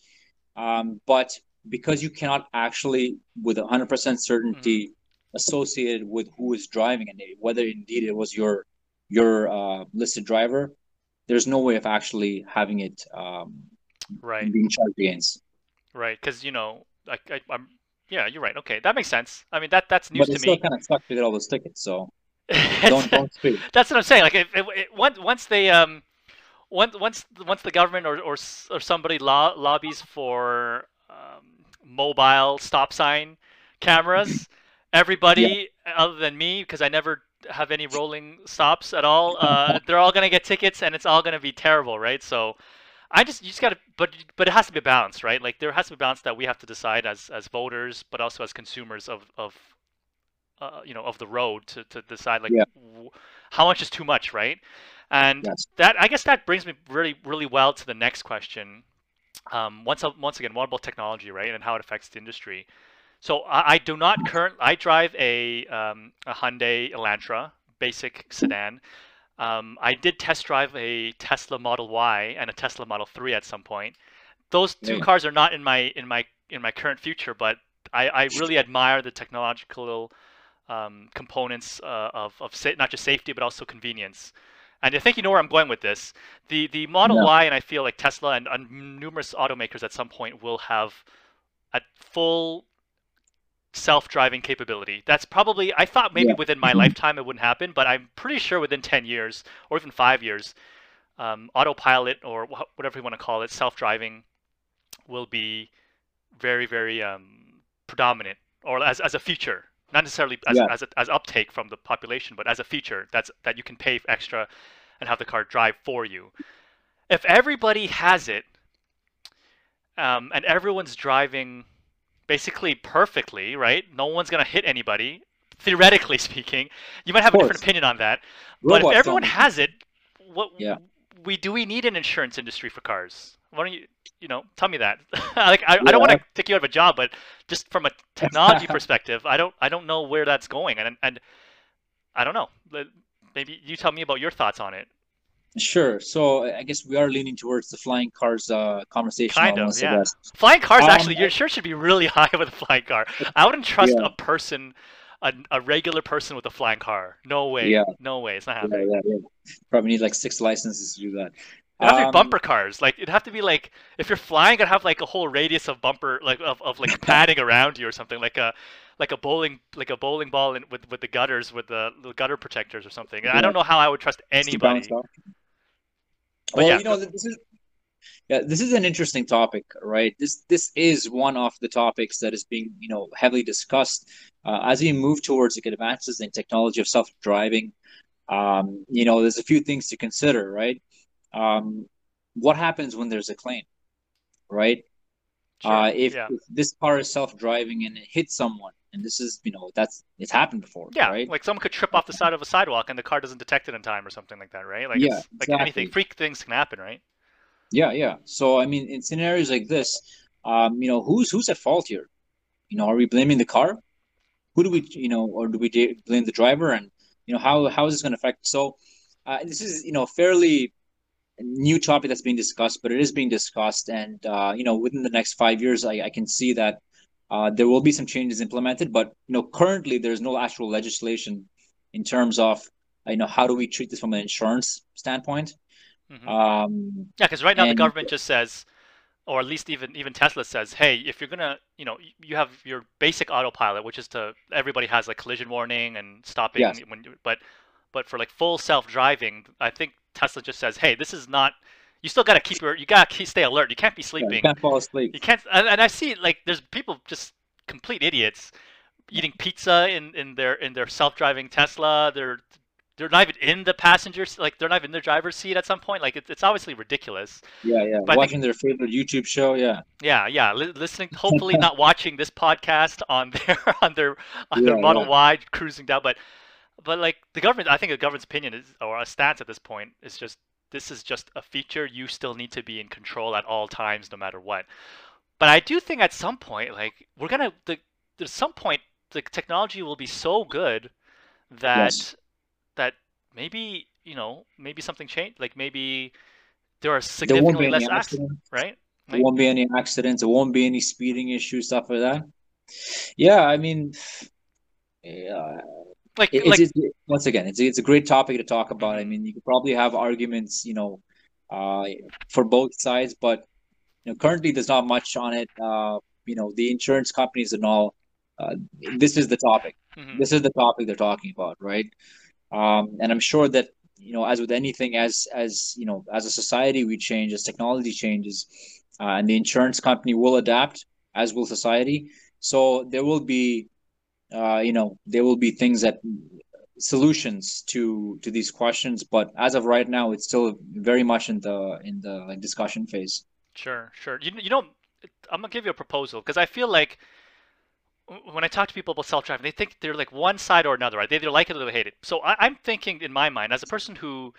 um, but because you cannot actually with 100% certainty mm-hmm. associated with who is driving and whether indeed it was your your uh, listed driver there's no way of actually having it um, right being charged against right because you know I, I, am yeah you're right okay that makes sense i mean that that's news but to me still kind of stuck to get all those tickets so don't don't speak that's what i'm saying like it, it, it, once once they um once once once the government or or, or somebody lo- lobbies for um, mobile stop sign cameras. Everybody yeah. other than me, because I never have any rolling stops at all, uh, they're all gonna get tickets, and it's all gonna be terrible, right? So. I just you just gotta, but but it has to be balanced, right? Like there has to be balance that we have to decide as as voters, but also as consumers of of uh, you know of the road to, to decide like yeah. w- how much is too much, right? And yes. that I guess that brings me really really well to the next question, um, once once again, what about technology, right, and how it affects the industry? So I, I do not current. I drive a um, a Hyundai Elantra basic sedan. Um, I did test drive a Tesla Model Y and a Tesla Model 3 at some point. Those two yeah. cars are not in my in my in my current future, but I, I really admire the technological um, components uh, of, of sa- not just safety but also convenience. And I think you know where I'm going with this. The the Model. Y and I feel like Tesla and, and numerous automakers at some point will have a full self-driving capability. That's probably I thought maybe yeah. within my mm-hmm. lifetime it wouldn't happen, but I'm pretty sure within 10 years or even 5 years um, autopilot or wh- whatever you want to call it, self-driving will be very very um, predominant or as, as a feature not necessarily as, yeah. as, a, as uptake from the population, but as a feature that's that you can pay extra and have the car drive for you. If everybody has it, um, and everyone's driving basically perfectly, right? No one's gonna hit anybody. Theoretically speaking, you might have a different opinion on that. Robots but if everyone has it, what yeah. we do we need an insurance industry for cars? Why don't you you know tell me that? like I, yeah. I don't want to take you out of a job, but just from a technology perspective, I don't I don't know where that's going, and and I don't know. Maybe you tell me about your thoughts on it. Sure. So I guess we are leaning towards the flying cars uh, conversation. Kind of, yeah. Flying cars, um, actually, your sure should be really high with a flying car. I wouldn't trust yeah. a person, a, a regular person with a flying car. No way. Yeah. No way. It's not happening. Yeah, yeah. Probably need like six licenses to do that. It'd have to be um, bumper cars. Like it'd have to be like if you're flying, it'd have like a whole radius of bumper, like of, of like padding around you or something, like a like a bowling like a bowling ball in, with with the gutters with the, the gutter protectors or something. Yeah. I don't know how I would trust anybody. But well, yeah. you know, this is yeah, this is an interesting topic, right? This this is one of the topics that is being you know heavily discussed uh, as we move towards like advances in technology of self driving. Um, you know, there's a few things to consider, right? um, what happens when there's a claim, right? Sure. Uh, if, yeah. if, this car is self-driving and it hits someone, and this is, you know, that's it's happened before. Yeah, right? like someone could trip off the side of a sidewalk and the car doesn't detect it in time or something like that, right? Like, yeah, like exactly. anything, freak things can happen, right? Yeah, yeah. So I mean, in scenarios like this, um, you know, who's who's at fault here? You know, are we blaming the car? Who do we, you know, or do we blame the driver? And you know, how how is this going to affect? So uh, this is, you know, fairly new topic that's being discussed, but it is being discussed. And uh, you know, within the next five years, I, I can see that uh, there will be some changes implemented. But you know, currently there's no actual legislation in terms of you know how do we treat this from an insurance standpoint. Mm-hmm. Um, yeah, because right now and, the government just says, or at least even even Tesla says, hey, if you're gonna, you know, you have your basic autopilot, which is to everybody has like collision warning and stopping yes. when, but but for like full self driving, I think Tesla just says, "Hey, this is not." You still got to keep your. You got to stay alert. You can't be sleeping. Yeah, you can't fall asleep. You can't. And, I see like there's people just complete idiots eating pizza in, in their in their self-driving Tesla. They're they're not even in the passenger like they're not even in the driver's seat at some point like it, it's obviously ridiculous yeah yeah But watching their favorite youtube show yeah yeah yeah li- listening hopefully not watching this podcast on their on their on their model yeah. y cruising down but but like the government i think the government's opinion is or a stance at this point is just this is just a feature you still need to be in control at all times no matter what. But i do think at some point like we're gonna the, there's some point the technology will be so good that Yes. that maybe you know maybe something changed like maybe there are significantly any less accidents accidents. right? There won't be any accidents. There won't be any speeding issues stuff like that. Yeah i mean yeah like It- like It's, it's once again, it's it's a great topic to talk about. I mean, you could probably have arguments, you know, uh, for both sides, but you know, currently there's not much on it. Uh, you know, the insurance companies and all. Uh, this is the topic. mhm, This is the topic they're talking about, right? Um, and I'm sure that you know, as with anything, as as you know, as a society we change, as technology changes, uh, and the insurance company will adapt, as will society. So there will be, uh, you know, there will be things that solutions to to these questions. But as of right now, it's still very much in the in the like discussion phase. sure sure you, you know i'm gonna give you a proposal because i feel like when i talk to people about self-driving they think they're like one side or another right they either like it or they hate it so I, i'm thinking in my mind as a person who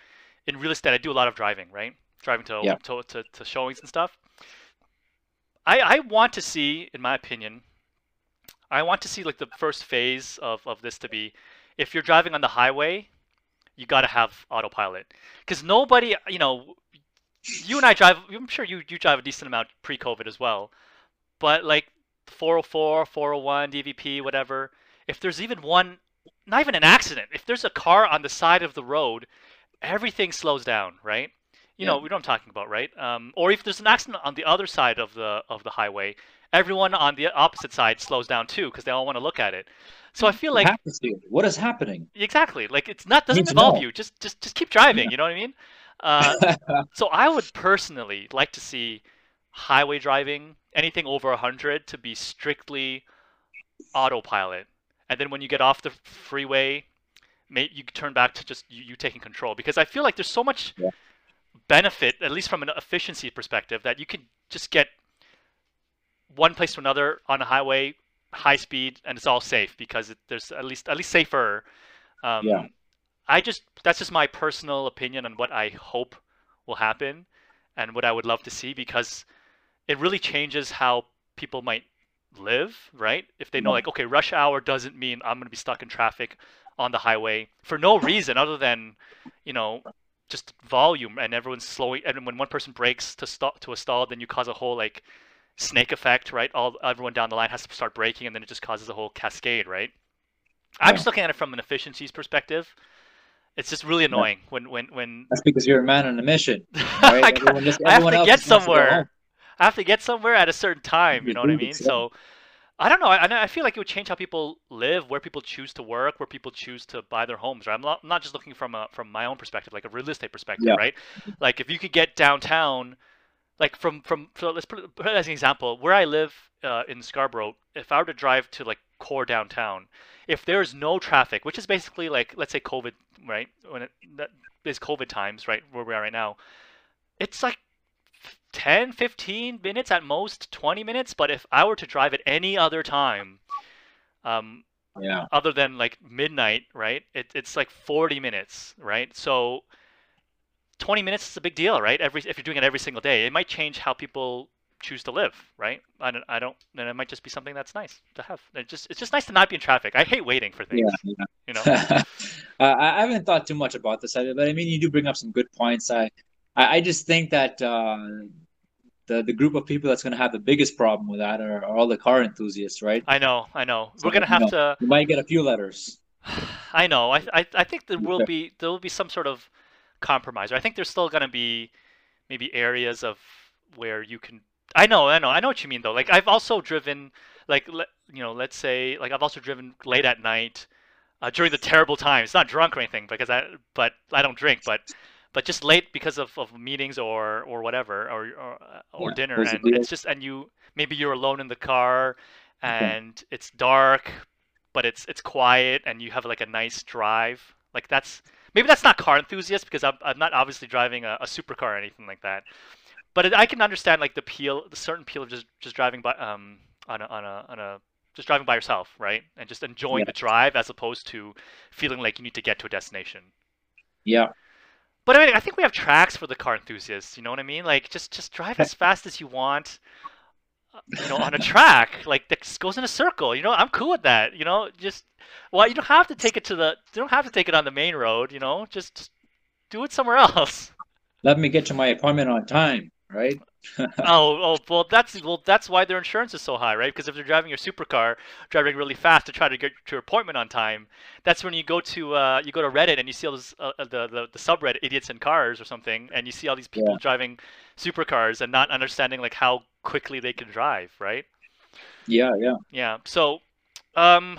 in real estate i do a lot of driving right driving to Yeah. to, to, to showings and stuff i i want to see in my opinion i want to see like the first phase of of this to be if you're driving on the highway you got to have autopilot because nobody you know you and I drive. I'm sure you you drive a decent amount pre-COVID as well. But like 404, 401, DVP, whatever. If there's even one, not even an accident. If there's a car on the side of the road, everything slows down, right? You Yeah. know, we know what I'm talking about, right? Um, or if there's an accident on the other side of the of the highway, everyone on the opposite side slows down too because they all want to look at it. So I feel like have to see it. What is happening? exactly like it's not doesn't involve you. Just just just keep driving. Yeah. You know what I mean? Uh, so I would personally like to see highway driving, anything over 100 to be strictly autopilot. And then when you get off the freeway, you turn back to just you, you taking control because I feel like there's so much Yeah. benefit, at least from an efficiency perspective, that you can just get one place to another on a highway, high speed, and it's all safe because it, there's at least at least safer. Um, Yeah. I just that's just my personal opinion on what I hope will happen and what I would love to see because it really changes how people might live, right? If they know Yeah. like okay, rush hour doesn't mean I'm going to be stuck in traffic on the highway for no reason other than, you know, just volume and everyone's slowing and when one person breaks to stop to a stall then you cause a whole like snake effect, right? All everyone down the line has to start breaking, and then it just causes a whole cascade, right? I'm just looking at it from an efficiencies perspective. It's just really annoying when when when That's because you're a man on a mission, right? I, got- Everyone just- I have to get wants to somewhere. I have to get somewhere at a certain time. You You know what I mean? So I don't know. I, I feel like it would change how people live, where people choose to work, where people choose to buy their homes. Right? I'm not, I'm not just looking from a from my own perspective, like a real estate perspective, Yeah. right? Like if you could get downtown, like from from so let's put it, put it as an example. Where I live uh, in Scarborough, if I were to drive to like core downtown, if there's no traffic, which is basically like let's say COVID, right? When it that is COVID times, right? Where we are right now, it's like 10, 15 minutes at most, 20 minutes. But if I were to drive at any other time, um, Yeah. other than like midnight, right? It, it's like 40 minutes, right? So 20 minutes is a big deal, right? Every if you're doing it every single day, it might change how people choose to live, right? I don't, I don't, and it might just be something that's nice to have. It just, it's just nice to not be in traffic. I hate waiting for things, Yeah. you know. uh, I haven't thought too much about this, but I mean, you do bring up some good points. I, I, just think that uh, the the group of people that's going to have the biggest problem with that are, are all the car enthusiasts, right? I know, I know. So, We're gonna you have know, to. You might get a few letters. I know. I, I, I think there will be there will be some sort of compromise. I think there's still gonna be maybe areas of where you can. I know, I know, I know what you mean though. Like I've also driven, like le, you know, let's say, like I've also driven late at night uh, during the terrible times. Not drunk or anything because I, but I don't drink, but but just late because of, of meetings or or whatever or or, uh, or Yeah, dinner, and deal. it's just and you maybe you're alone in the car Okay. and it's dark but it's it's quiet and you have like a nice drive like that's maybe that's not car enthusiast because I'm, I'm not obviously driving a, a supercar or anything like that. But it, I can understand like the peel, the certain peel of just just driving by um on a on a on a just driving by yourself, right? And just enjoying yeah. the drive as opposed to feeling like you need to get to a destination. Yeah. But I mean, I think we have tracks for the car enthusiasts. You know what I mean? Like, just just drive as fast as you want. You know, on a track, like that goes in a circle. You know, I'm cool with that. You know, just well, you don't have to take it to the, you don't have to take it on the main road. You know, just, just do it somewhere else. Let me get to my appointment on time, right? oh, oh, well, that's well, that's why their insurance is so high, right? Because if they're driving your supercar, driving really fast to try to get to your appointment on time, that's when you go to uh, you go to Reddit and you see all this uh, the, the the subreddit idiots in cars or something, and you see all these people yeah. driving supercars and not understanding like how quickly they can drive, right? Yeah, yeah, yeah. So, um,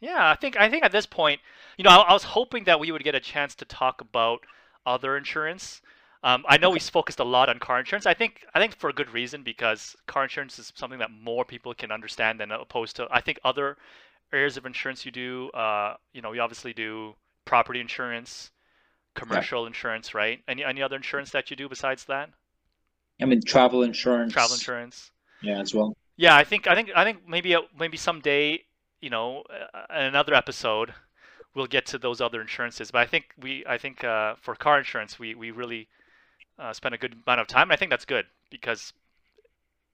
yeah, I think I think at this point, you know, I, I was hoping that we would get a chance to talk about other insurance um, I know we focused a lot on car insurance. I think I think for a good reason because car insurance is something that more people can understand than opposed to I think other areas of insurance you do. Uh, you know, we obviously do property insurance, commercial yeah. insurance, right? Any any other insurance that you do besides that? I mean, travel insurance. Travel insurance. Yeah, as well. Yeah, I think I think I think maybe maybe someday, you know, in another episode, we'll get to those other insurances. But I think we I think uh, for car insurance, we we really uh, spend a good amount of time, and I think that's good because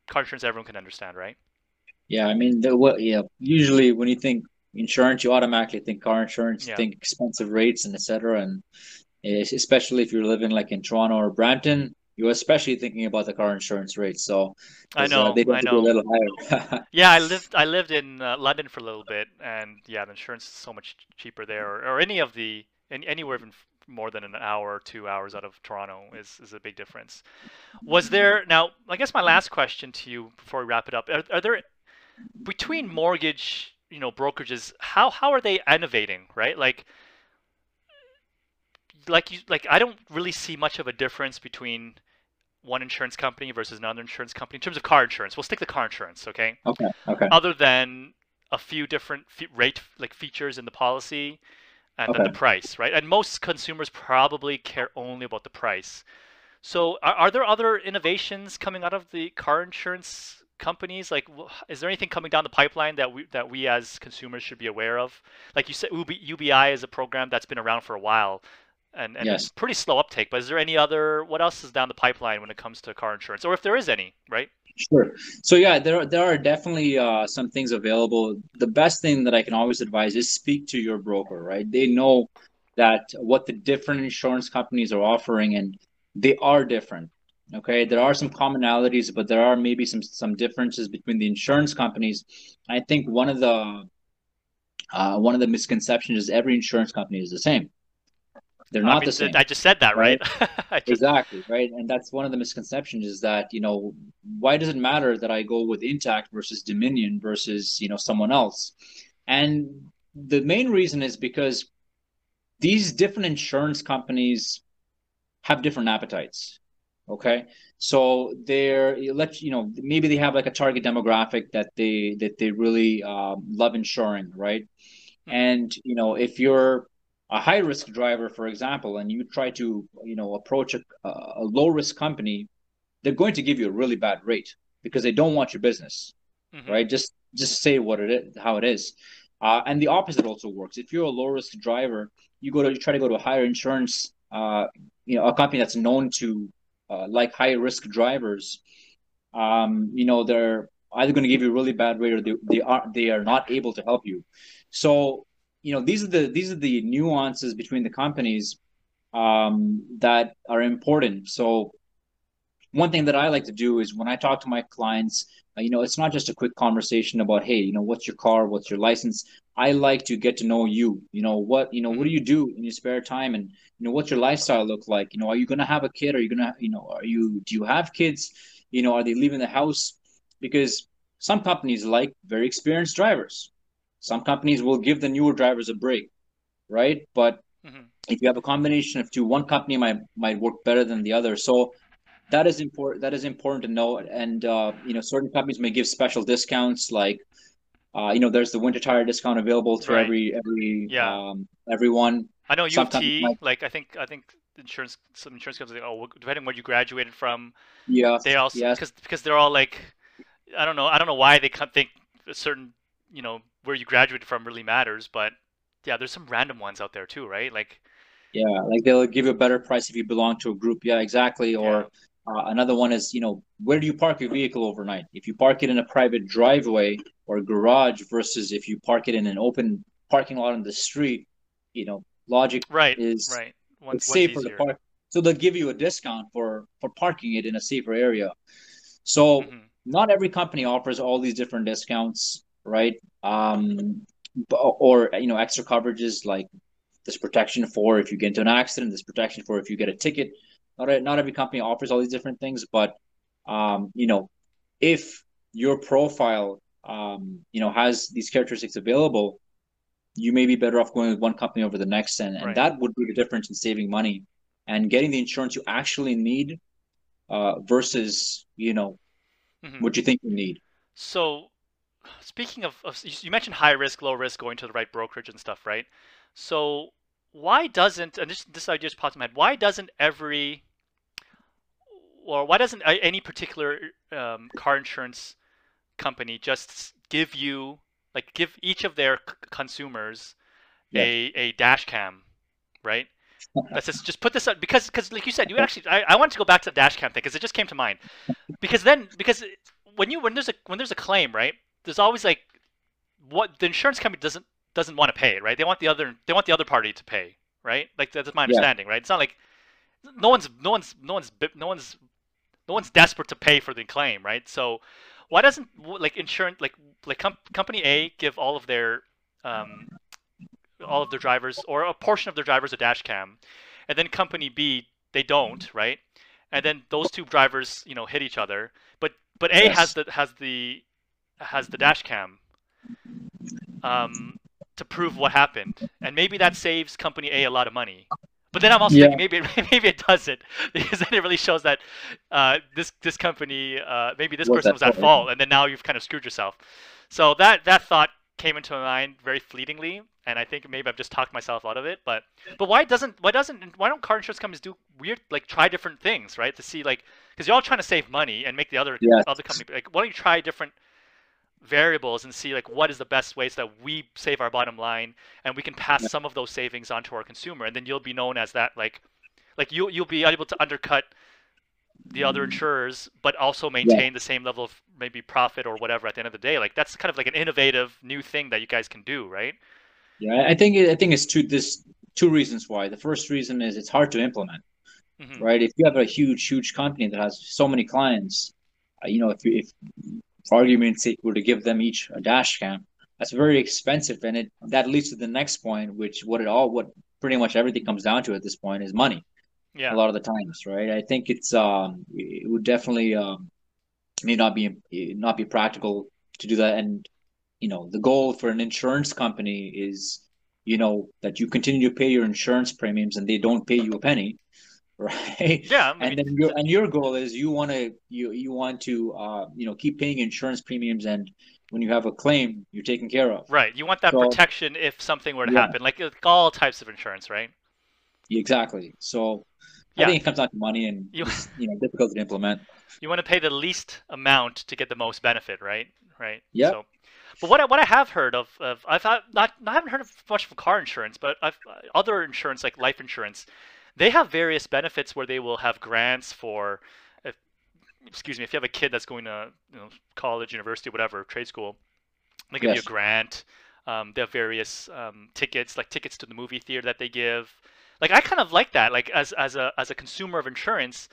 car insurance everyone can understand, right? Yeah, I mean, the, what? Yeah, usually when you think insurance, you automatically think car insurance, yeah. think expensive rates and etc. And especially if you're living like in Toronto or Brampton, you're especially thinking about the car insurance rates. So I know, uh, they I know. a little higher. yeah, I lived I lived in uh, London for a little bit, and yeah, the insurance is so much cheaper there, or, or any of the any, anywhere even more than an hour or two hours out of Toronto is, is a big difference. Was there now? I guess my last question to you before we wrap it up: Are, are there between mortgage, you know, brokerages? How how are they innovating? Right, like like you like I don't really see much of a difference between one insurance company versus another insurance company in terms of car insurance. We'll stick to car insurance, okay? Okay. Okay. Other than a few different rate like features in the policy and okay. the price, right? And most consumers probably care only about the price. So, are, are there other innovations coming out of the car insurance companies? Like, is there anything coming down the pipeline that we that we as consumers should be aware of? Like you said, UBI is a program that's been around for a while, and, and yes. pretty slow uptake. But is there any other? What else is down the pipeline when it comes to car insurance, or if there is any, right? Sure. So yeah, there there are definitely uh, some things available. The best thing that I can always advise is speak to your broker. Right? They know that what the different insurance companies are offering, and they are different. Okay, there are some commonalities, but there are maybe some some differences between the insurance companies. I think one of the uh, one of the misconceptions is every insurance company is the same. They're not I mean, the same. I just said that, right? right? just... Exactly, right? And that's one of the misconceptions is that, you know, why does it matter that I go with Intact versus Dominion versus, you know, someone else? And the main reason is because these different insurance companies have different appetites. Okay. So they're let you know maybe they have like a target demographic that they that they really um, love insuring, right? Mm-hmm. And you know if you're a high risk driver, for example, and you try to you know approach a, a low risk company, they're going to give you a really bad rate because they don't want your business, mm-hmm. right? Just just say what it is, how it is. Uh, and the opposite also works. If you're a low risk driver, you go to you try to go to a higher insurance, uh, you know, a company that's known to uh, like high risk drivers. Um, you know, they're either going to give you a really bad rate or they, they are they are not able to help you. So you know these are the these are the nuances between the companies um, that are important. So one thing that I like to do is when I talk to my clients, uh, you know, it's not just a quick conversation about, hey, you know, what's your car, what's your license. I like to get to know you. You know, what you know, what do you do in your spare time, and you know, what's your lifestyle look like? You know, are you gonna have a kid? Are you gonna, you know, are you do you have kids? You know, are they leaving the house? Because some companies like very experienced drivers some companies will give the newer drivers a break, right? But mm-hmm. if you have a combination of two, one company might might work better than the other. So that is important. That is important to know. And uh, you know, certain companies may give special discounts, like Uh, you know, there's the winter tire discount available to Right. every every Yeah. um, everyone. I know U of Sometimes like- I think I think insurance some insurance companies like, oh depending on where you graduated from, Yeah. they also yes, because because they're all like I don't know I don't know why they think a certain you know where you graduated from really matters, but yeah, there's some random ones out there too, right? Like yeah. Like they'll give you a better price if you belong to a group. Yeah, exactly. yeah, Or uh, another one is, you know, where do you park your vehicle overnight? If you park it in a private driveway or garage versus if you park it in an open parking lot on the street, you know, logic right, is right. One, it's safer to park. So they'll give you a discount for for parking it in a safer area. So hmm not every company offers all these different discounts, right? Um, or you know, extra coverages like this protection for if you get into an accident, this protection for if you get a ticket. Not a, not every company offers all these different things, but um, you know, if your profile um, you know, has these characteristics available, you may be better off going with one company over the next, and, and Right. that would be the difference in saving money and getting the insurance you actually need uh, versus you know hmm what you think you need. So, speaking of, of you mentioned high risk, low risk, going to the right brokerage and stuff, right? So, why doesn't and this this idea just popped in my head? Why doesn't every or why doesn't any particular um, car insurance company just give you like give each of their c- consumers Yeah. a a dash cam, right? That's just just put this up because because like you said, you actually I, I wanted to go back to the dash cam thing because it just came to mind. Because then because when you when there's a when there's a claim, right? There's always like what the insurance company doesn't doesn't want to pay, right? They want the other they want the other party to pay, right? Like that's my Yeah. understanding, right? It's not like no one's no one's no one's no one's no one's desperate to pay for the claim, right? So why doesn't like insurance like like com- company A give all of their um, all of their drivers or a portion of their drivers a dash cam, and then company B they don't, right? And then those two drivers, you know, hit each other, but but A has Yes. the has the has the dash cam um, to prove what happened, and maybe that saves company A a lot of money. But then I'm also Yeah. thinking maybe it, maybe it doesn't because then it really shows that uh, this this company uh, maybe this Was person was at fault. fault, and then now you've kind of screwed yourself. So that that thought came into my mind very fleetingly, and I think maybe I've just talked myself out of it. But but why doesn't why doesn't why don't car insurance companies do weird like try different things right to see like because you're all trying to save money and make the other Yes. other company like why don't you try different variables and see like what is the best ways that we save our bottom line and we can pass Yeah. some of those savings on to our consumer and then you'll be known as that like like you you'll be able to undercut the other insurers but also maintain the same level of maybe profit or whatever at the end of the day like that's kind of like an innovative new thing that you guys can do right Yeah, I think I think it's two this two reasons why. The first reason is it's hard to implement, hmm right? If you have a huge, huge company that has so many clients, uh, you know, if you, if for argument's sake were to give them each a dash cam, that's very expensive, and it that leads to the next point, which what it all what pretty much everything comes down to at this point is money. yeah A lot of the times, right? I think it's um it would definitely um may not be not be practical to do that, and you know the goal for an insurance company is you know that you continue to pay your insurance premiums and they don't pay you a penny right yeah I and then your and your goal is you want to you you want to uh you know keep paying insurance premiums and when you have a claim you're taken care of right you want that So- protection if something were to Yeah. happen like, like all types of insurance right exactly so Yeah. I think it comes down to money and You- you know difficult to implement you want to pay the least amount to get the most benefit, right? Right. Yep. So, but what I, what I have heard of, of I've not I haven't heard of much of car insurance, but I've other insurance like life insurance, they have various benefits where they will have grants for, if, excuse me, if you have a kid that's going to you know, college, university, whatever, trade school, they give you a grant. Um, they have various um, tickets, like tickets to the movie theater that they give. Like I kind of like that. Like as as a as a consumer of insurance,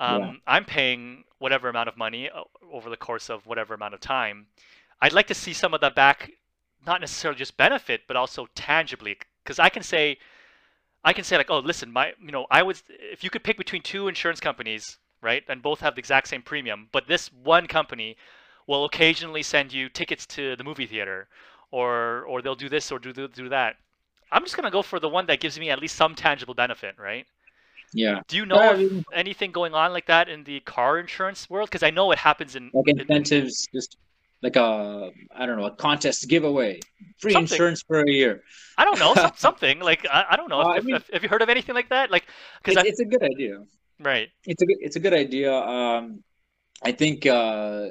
um, Yeah. I'm paying whatever amount of money over the course of whatever amount of time. I'd like to see some of that back, not necessarily just benefit, but also tangibly. Because I can say, I can say like, oh, listen, my, you know, I would, if you could pick between two insurance companies, right, and both have the exact same premium, but this one company will occasionally send you tickets to the movie theater, or or they'll do this or do do that. I'm just gonna go for the one that gives me at least some tangible benefit, right? yeah Do you know I mean- anything going on like that in the car insurance world? Because I know it happens in, like in- in- incentives just like a I don't know a contest giveaway, free Something. insurance for a year. I don't know something like I, I don't know. Uh, if, I mean- if- have you heard of anything like that? Like because It's, it's a good idea. right. It's a good, it's a good idea. Um, I think uh,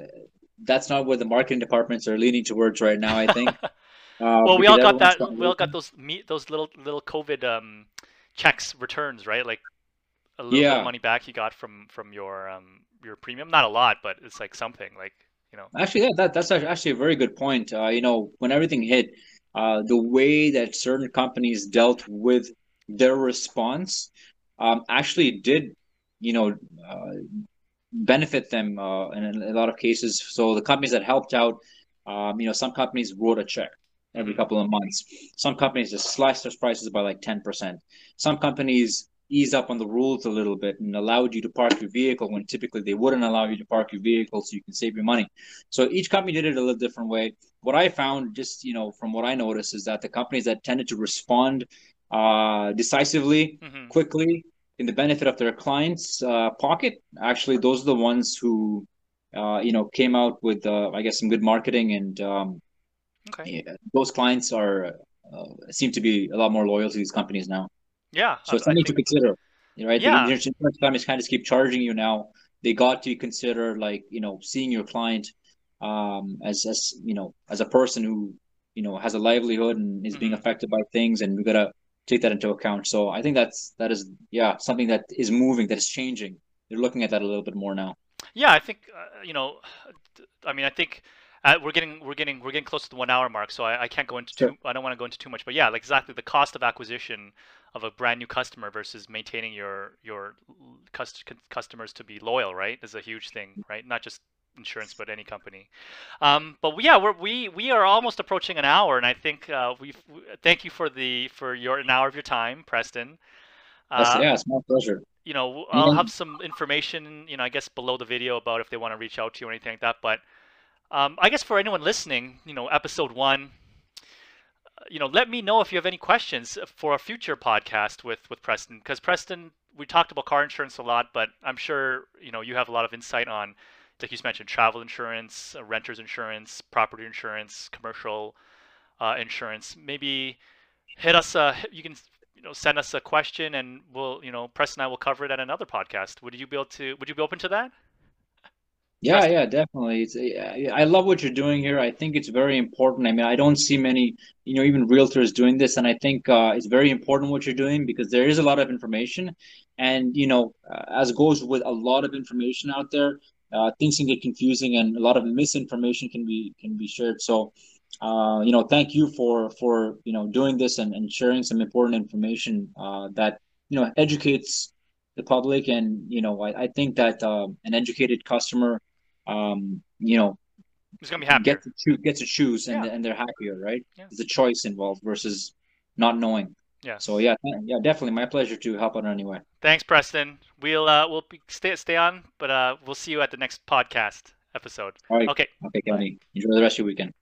that's not what the marketing departments are leaning towards right now. I think. Uh, Well, we all got that. We all got those meet those little little COVID um checks returns, right? Like a little bit Yeah. of money back you got from from your um your premium. Not a lot, but it's like something. Like you know. Actually, yeah, that that's actually a very good point. Uh, you know, when everything hit, uh, the way that certain companies dealt with their response um, actually did, you know, uh, benefit them uh, in a lot of cases. So the companies that helped out, um, you know, some companies wrote a check every Mhm. couple of months. Some companies just sliced their prices by like 10%. Some companies eased up on the rules a little bit and allowed you to park your vehicle when typically they wouldn't allow you to park your vehicle so you can save your money. So each company did it a little different way. What I found, just you know, from what I noticed, is that the companies that tended to respond uh, decisively, hmm quickly, in the benefit of their clients' uh, pocket, actually, those are the ones who, uh, you know, came out with, uh, I guess, some good marketing, and um, Okay. yeah, those clients are uh, seem to be a lot more loyal to these companies now. Yeah. So it's I- I something to consider, right? The Yeah. insurance companies kind of keep charging you now. They got to consider like you know seeing your client um, as as you know as a person who you know has a livelihood and is being Mhm. affected by things, and we gotta take that into account. So I think that's that is yeah something that is moving, that is changing. They're looking at that a little bit more now. Yeah, I think uh, you know. I mean, I think uh, we're getting we're getting we're getting close to the one hour mark, so I, I can't go into Sure. too. I don't want to go into too much, but yeah, like exactly the cost of acquisition of a brand new customer versus maintaining your your cust- customers to be loyal, right? Is a huge thing, right? Not just insurance, but any company. Um, but yeah, we're, we we are almost approaching an hour, and I think uh, we've. We, thank you for the for your an hour of your time, Preston. Uh, yeah, it's my pleasure. you know, I'll Yeah. have some information, you know, I guess below the video about if they want to reach out to you or anything like that. But um, I guess for anyone listening, you know, episode one, you know, let me know if you have any questions for a future podcast with with Preston, because Preston, we talked about car insurance a lot, but I'm sure you know you have a lot of insight on, like you mentioned, travel insurance, uh, renters insurance, property insurance, commercial uh, insurance. Maybe hit us. Uh, you can you know send us a question and we'll you know Preston and I will cover it at another podcast. Would you be able to? Would you be open to that? Yeah, yeah, definitely. It's I love what you're doing here. I think it's very important. I mean, I don't see many, you know, even realtors doing this, and I think uh, it's very important what you're doing because there is a lot of information, and you know, uh, as goes with a lot of information out there, uh, things can get confusing, and a lot of misinformation can be can be shared. So, uh, you know, thank you for for you know doing this and, and sharing some important information uh, that you know educates the public, and you know, I, I think that um, an educated customer um, you know, Who's gonna be happier? get to choose, get to choose, and Yeah. and they're happier, right? Yeah. There's a choice involved versus not knowing. Yeah. So yeah, yeah, definitely my pleasure to help out in any way. Thanks, Preston. We'll uh, we'll be, stay stay on, but uh, we'll see you at the next podcast episode. All right. Okay. Okay, Kevin. Enjoy the rest of your weekend.